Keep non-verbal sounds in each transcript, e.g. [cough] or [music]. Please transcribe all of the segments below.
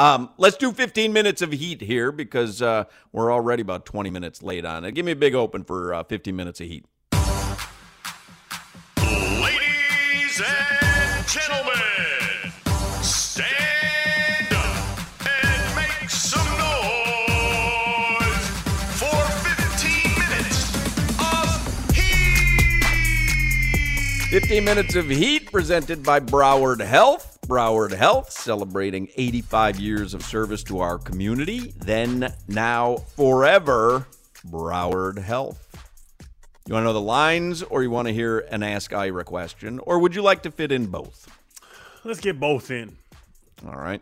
Um, let's do 15 minutes of heat here because uh, we're already about 20 minutes late on it. Give me a big open for uh, 15 minutes of heat. Ladies and gentlemen, stand up and make some noise for 15 minutes of heat. 15 minutes of heat presented by Broward Health. Broward Health celebrating 85 years of service to our community. Then, now, forever, Broward Health. You want to know the lines or you want to hear an Ask Ira question? Or would you like to fit in both? Let's get both in. All right.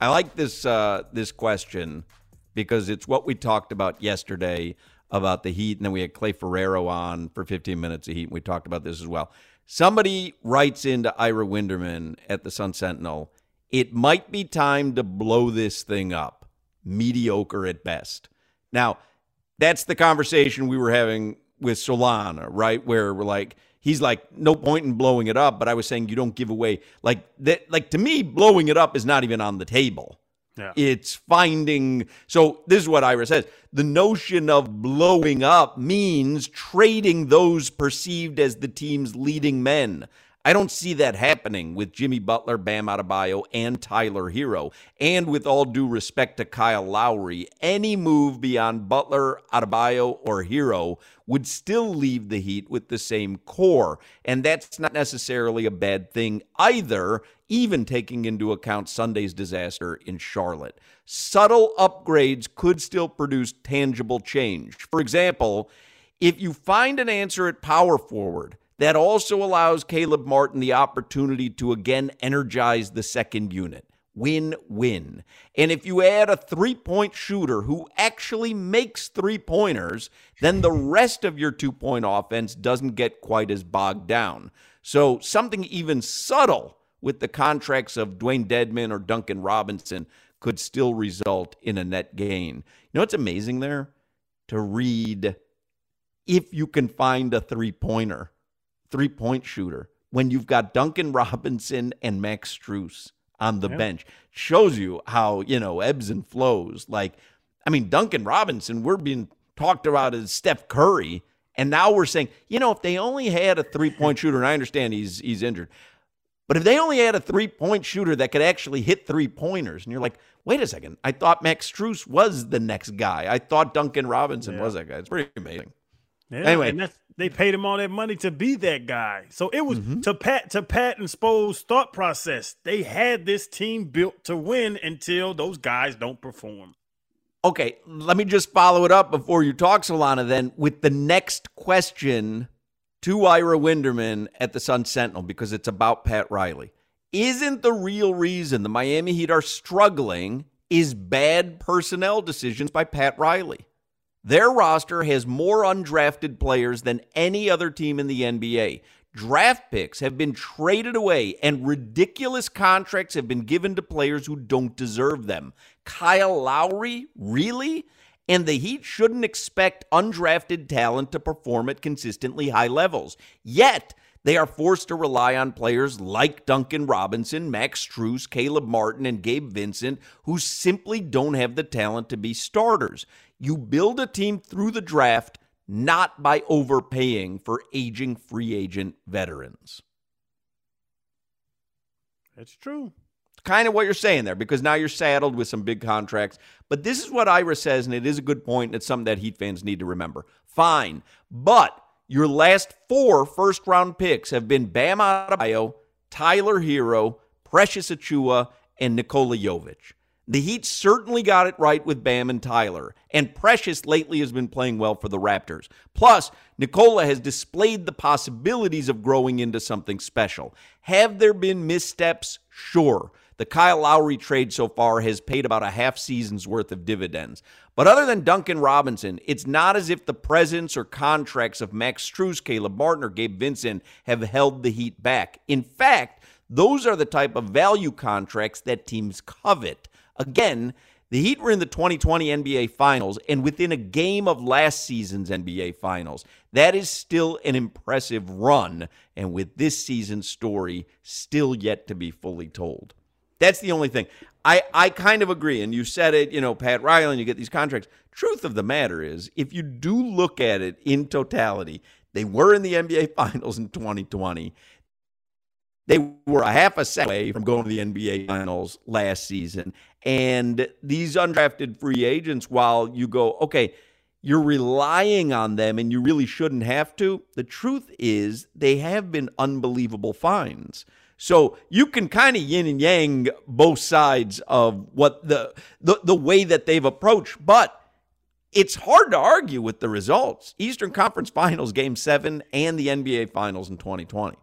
I like this uh, this question because it's what we talked about yesterday about the Heat, and then we had Clay Ferraro on for 15 minutes of Heat, and we talked about this as well. Somebody writes into Ira Winderman at the Sun Sentinel, it might be time to blow this thing up. Mediocre at best. Now, that's the conversation we were having with Solana, right? Where we're like, he's like, no point in blowing it up. But I was saying you don't give away like that. Like to me, blowing it up is not even on the table. Yeah. It's finding. So this is what Ira says: the notion of blowing up means trading those perceived as the team's leading men. I don't see that happening with Jimmy Butler, Bam Adebayo, and Tyler Herro. And with all due respect to Kyle Lowry, any move beyond Butler, Adebayo, or Herro would still leave the Heat with the same core. And that's not necessarily a bad thing either, even taking into account Sunday's disaster in Charlotte. Subtle upgrades could still produce tangible change. For example, if you find an answer at power forward, that also allows Caleb Martin the opportunity to again energize the second unit. Win win. And if you add a three point shooter who actually makes three pointers, then the rest of your two point offense doesn't get quite as bogged down. So, something even subtle with the contracts of Dewayne Dedmon or Duncan Robinson could still result in a net gain. You know what's amazing there? To read if you can find a three pointer three point shooter when you've got Duncan Robinson and Max Strus on the bench. Shows you how, you know, ebbs and flows. Like, I mean, Duncan Robinson, we're being talked about as Steph Curry. And now we're saying, you know, if they only had a three point [laughs] shooter, and I understand he's he's injured, but if they only had a three point shooter that could actually hit three pointers, and you're like, wait a second, I thought Max Strus was the next guy. I thought Duncan Robinson Yeah. was that guy. It's pretty amazing. Yeah, Anyway. and that's, they paid him all that money to be that guy. So it was Mm-hmm. to Pat to Pat and Spo's thought process. They had this team built to win until those guys don't perform. Okay, let me just follow it up before you talk, Solana, then with the next question to Ira Winderman at the Sun Sentinel because it's about Pat Riley. Isn't the real reason the Miami Heat are struggling is bad personnel decisions by Pat Riley? Their roster has more undrafted players than any other team in the NBA. Draft picks have been traded away, and ridiculous contracts have been given to players who don't deserve them. Kyle Lowry, really? And the Heat shouldn't expect undrafted talent to perform at consistently high levels. Yet, they are forced to rely on players like Duncan Robinson, Max Strus, Caleb Martin, and Gabe Vincent, who simply don't have the talent to be starters. You build a team through the draft, not by overpaying for aging free agent veterans. That's true. Kind of what you're saying there, because now you're saddled with some big contracts. But this is what Ira says, and it is a good point, and it's something that Heat fans need to remember. Fine, but your last four first round picks have been Bam Adebayo, Tyler Herro, Precious Achiuwa, and Nikola Jovic. The Heat certainly got it right with Bam and Tyler, and Precious lately has been playing well for the Raptors. Plus, Nikola has displayed the possibilities of growing into something special. Have there been missteps? Sure. The Kyle Lowry trade so far has paid about a half season's worth of dividends. But other than Duncan Robinson, it's not as if the presence or contracts of Max Strus, Caleb Martin, or Gabe Vincent have held the Heat back. In fact, those are the type of value contracts that teams covet. Again, the Heat were in the 2020 NBA Finals and within a game of last season's NBA Finals. That is still an impressive run, and with this season's story still yet to be fully told. That's the only thing. I, I kind of agree. And you said it, you know, Pat Riley, and you get these contracts. Truth of the matter is, if you do look at it in totality, they were in the NBA Finals in 2020. They were a half a second away from going to the NBA Finals last season. And these undrafted free agents, while you go, okay, you're relying on them and you really shouldn't have to, the truth is they have been unbelievable finds. So you can kind of yin and yang both sides of what the, the the way that they've approached, but it's hard to argue with the results. Eastern Conference Finals game 7 and the NBA Finals in 2020.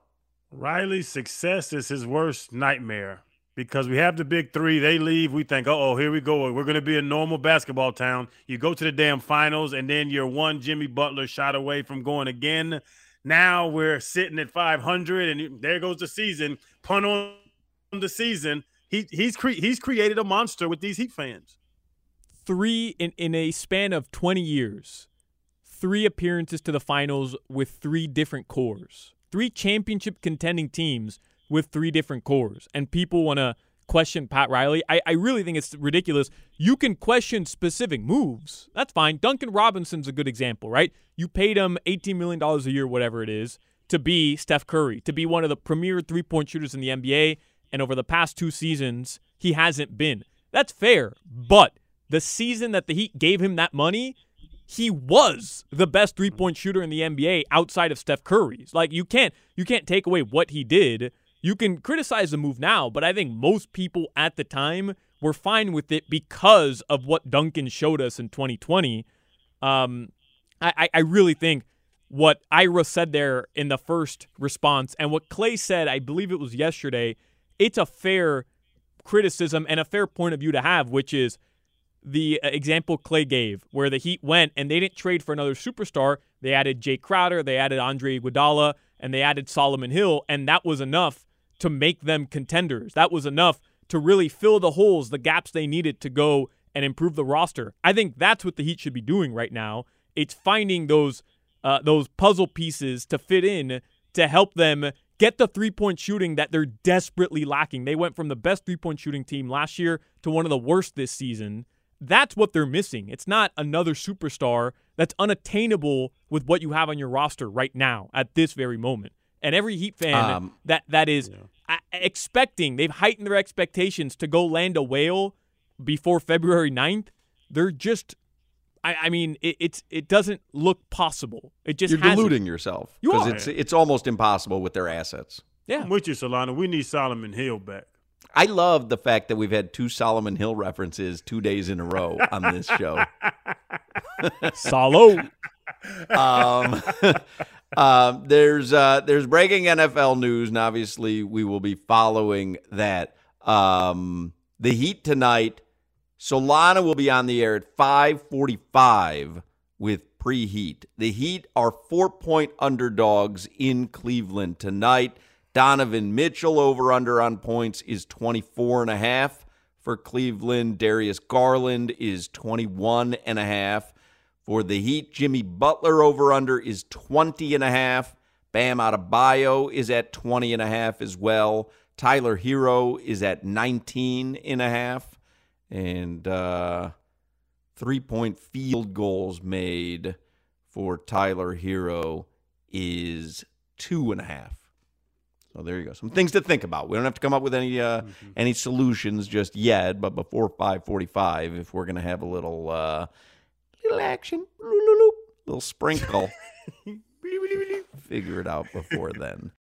Riley's success is his worst nightmare because we have the big three. They leave. We think, oh, here we go. We're going to be a normal basketball town. You go to the damn finals, and then you're one Jimmy Butler shot away from going again. Now we're sitting at 500, and there goes the season. Punt on the season. He he's cre- he's created a monster with these Heat fans. Three in in a span of 20 years, three appearances to the finals with three different cores, three championship contending teams with three different cores, and people want to question Pat Riley. I, I really think it's ridiculous. You can question specific moves. That's fine. Duncan Robinson's a good example, right? You paid him $18 million a year, whatever it is, to be Steph Curry, to be one of the premier three point shooters in the NBA. And over the past two seasons, he hasn't been. That's fair. But the season that the Heat gave him that money, he was the best three point shooter in the NBA outside of Steph Curry's. Like you can't you can't take away what he did. You can criticize the move now, but I think most people at the time were fine with it because of what Duncan showed us in 2020. Um, I, I really think what Ira said there in the first response and what Clay said, I believe it was yesterday, it's a fair criticism and a fair point of view to have, which is the uh, example Clay gave, where the Heat went and they didn't trade for another superstar. They added Jay Crowder, they added Andre Iguodala, and they added Solomon Hill, and that was enough to make them contenders. That was enough to really fill the holes, the gaps they needed to go and improve the roster. I think that's what the Heat should be doing right now. It's finding those uh, those puzzle pieces to fit in to help them get the three point shooting that they're desperately lacking. They went from the best three point shooting team last year to one of the worst this season. That's what they're missing. It's not another superstar that's unattainable with what you have on your roster right now at this very moment and every Heat fan um, that that is yeah. expecting they've heightened their expectations to go land a whale before February 9th. They're just I, I mean, it, it's it doesn't look possible. It just you're hasn't. deluding yourself because it's it's almost impossible with their assets. Yeah, I'm with you, Solana. We need Solomon Hill back. I love the fact that we've had two Solomon Hill references two days in a row on this show. [laughs] Solo. [laughs] um, [laughs] um, there's uh, there's breaking NFL news, and obviously we will be following that. Um, the Heat tonight. Solana will be on the air at 5:45 with preheat. The Heat are four point underdogs in Cleveland tonight. Donovan Mitchell over under on points is 24 and a half for Cleveland. Darius Garland is 21 and a half. For the Heat, Jimmy Butler over under is 20 and a half. Bam Adebayo is at 20 and a half as well. Tyler Herro is at 19 and a half. And uh, three point field goals made for Tyler Herro is two and a half. So there you go. Some things to think about. We don't have to come up with any uh, mm-hmm. any solutions just yet, but before 5:45, if we're gonna have a little uh, little action, little sprinkle. [laughs] Figure it out before then.